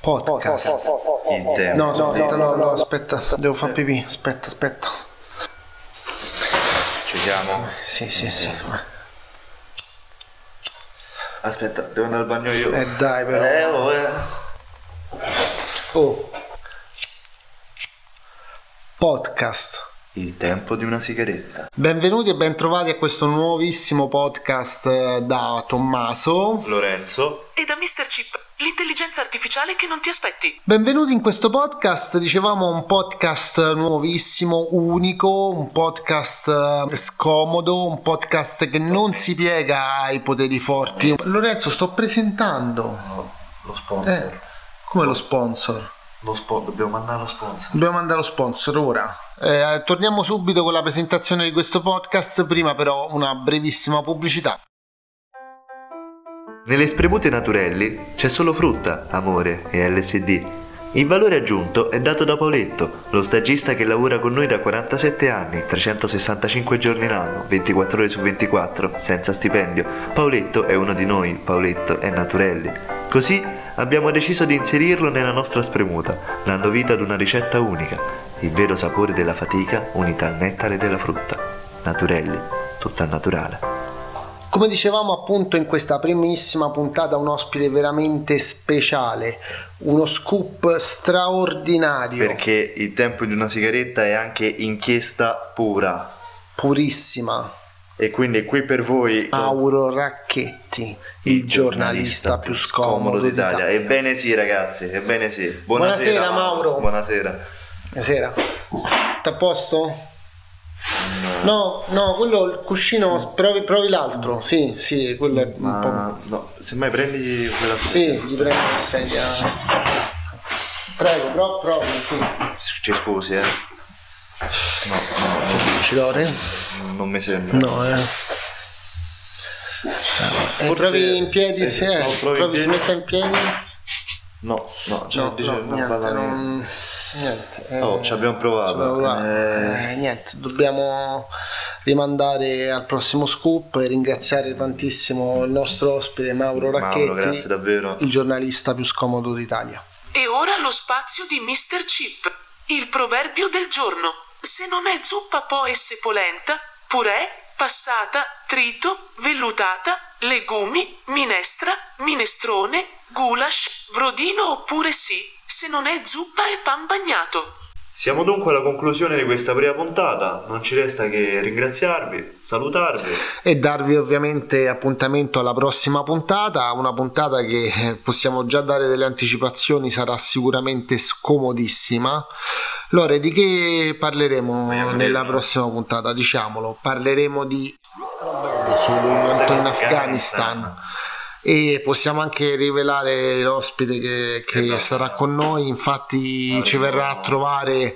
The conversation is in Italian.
Podcast. Il tempo. No, no, no, no, no, aspetta, devo fare pipì. Aspetta, aspetta. Ci siamo? Sì, sì, sì. Aspetta, devo andare al bagno io. Eh dai però. Eh, oh, eh. Oh. Podcast. Il tempo di una sigaretta. Benvenuti e bentrovati a questo nuovissimo podcast eh, da Tommaso. Lorenzo. E da Mr. Chip, l'intelligenza artificiale che non ti aspetti. Benvenuti in questo podcast, dicevamo un podcast nuovissimo, unico, un podcast eh, scomodo, un podcast che non si piega ai poteri forti. Lorenzo, sto presentando. Lo sponsor. Eh, come lo sponsor? Lo spo- dobbiamo mandare lo sponsor. Dobbiamo mandare lo sponsor ora. Eh, torniamo subito con la presentazione di questo podcast, prima però una brevissima pubblicità. Nelle spremute naturelli c'è solo frutta, amore e LSD. Il valore aggiunto è dato da Paoletto, lo stagista che lavora con noi da 47 anni, 365 giorni l'anno, 24 ore su 24, senza stipendio. Paoletto è uno di noi, Paoletto è Naturelli. Così abbiamo deciso di inserirlo nella nostra spremuta, dando vita ad una ricetta unica, il vero sapore della fatica unita al nettare della frutta. Naturelli, tutta naturale. Come dicevamo appunto in questa primissima puntata un ospite veramente speciale, uno scoop straordinario, Perché il tempo di una sigaretta è anche inchiesta pura. purissima. E quindi qui per voi Mauro Racchetti, il giornalista più scomodo d'Italia. Ebbene sì ragazzi, ebbene sì. Buonasera, Buonasera, Mauro. Buonasera. Buonasera. T'à a posto? No, no, quello il cuscino, provi, provi l'altro. Sì, sì, quello è un po'. Ma no, semmai prendi quella Sì, gli prendo la sedia. Prego, pro, provi, sì. Ci scusi, eh. No, Ci lore? no, non mi sembra. No, eh. Eh, provi in piedi, eh, sì, eh. no, provi provi, in si piedi. mette in piedi. No, no, cioè, No, dice, no, non niente, parla non... niente. eh, Oh, ci abbiamo provato. ci abbiamo provato. Eh. Eh, niente, dobbiamo rimandare al prossimo scoop e ringraziare tantissimo il nostro ospite Mauro Racchetti, Mauro, grazie davvero. il giornalista più scomodo d'Italia. E ora lo spazio di Mr. Chip, il proverbio del giorno. Se non è zuppa poi se polenta, purè, passata, trito, vellutata, legumi, minestra, minestrone, goulash, brodino oppure sì, se non è zuppa è pan bagnato. Siamo dunque alla conclusione di questa prima puntata. Non ci resta che ringraziarvi, salutarvi. e darvi ovviamente appuntamento alla prossima puntata, una puntata che eh, possiamo già dare delle anticipazioni, sarà sicuramente scomodissima. Lore, di che parleremo nella prossima puntata? Diciamolo, parleremo di sul in Afghanistan e possiamo anche rivelare l'ospite che, che Esatto. sarà con noi, infatti ci verrà a trovare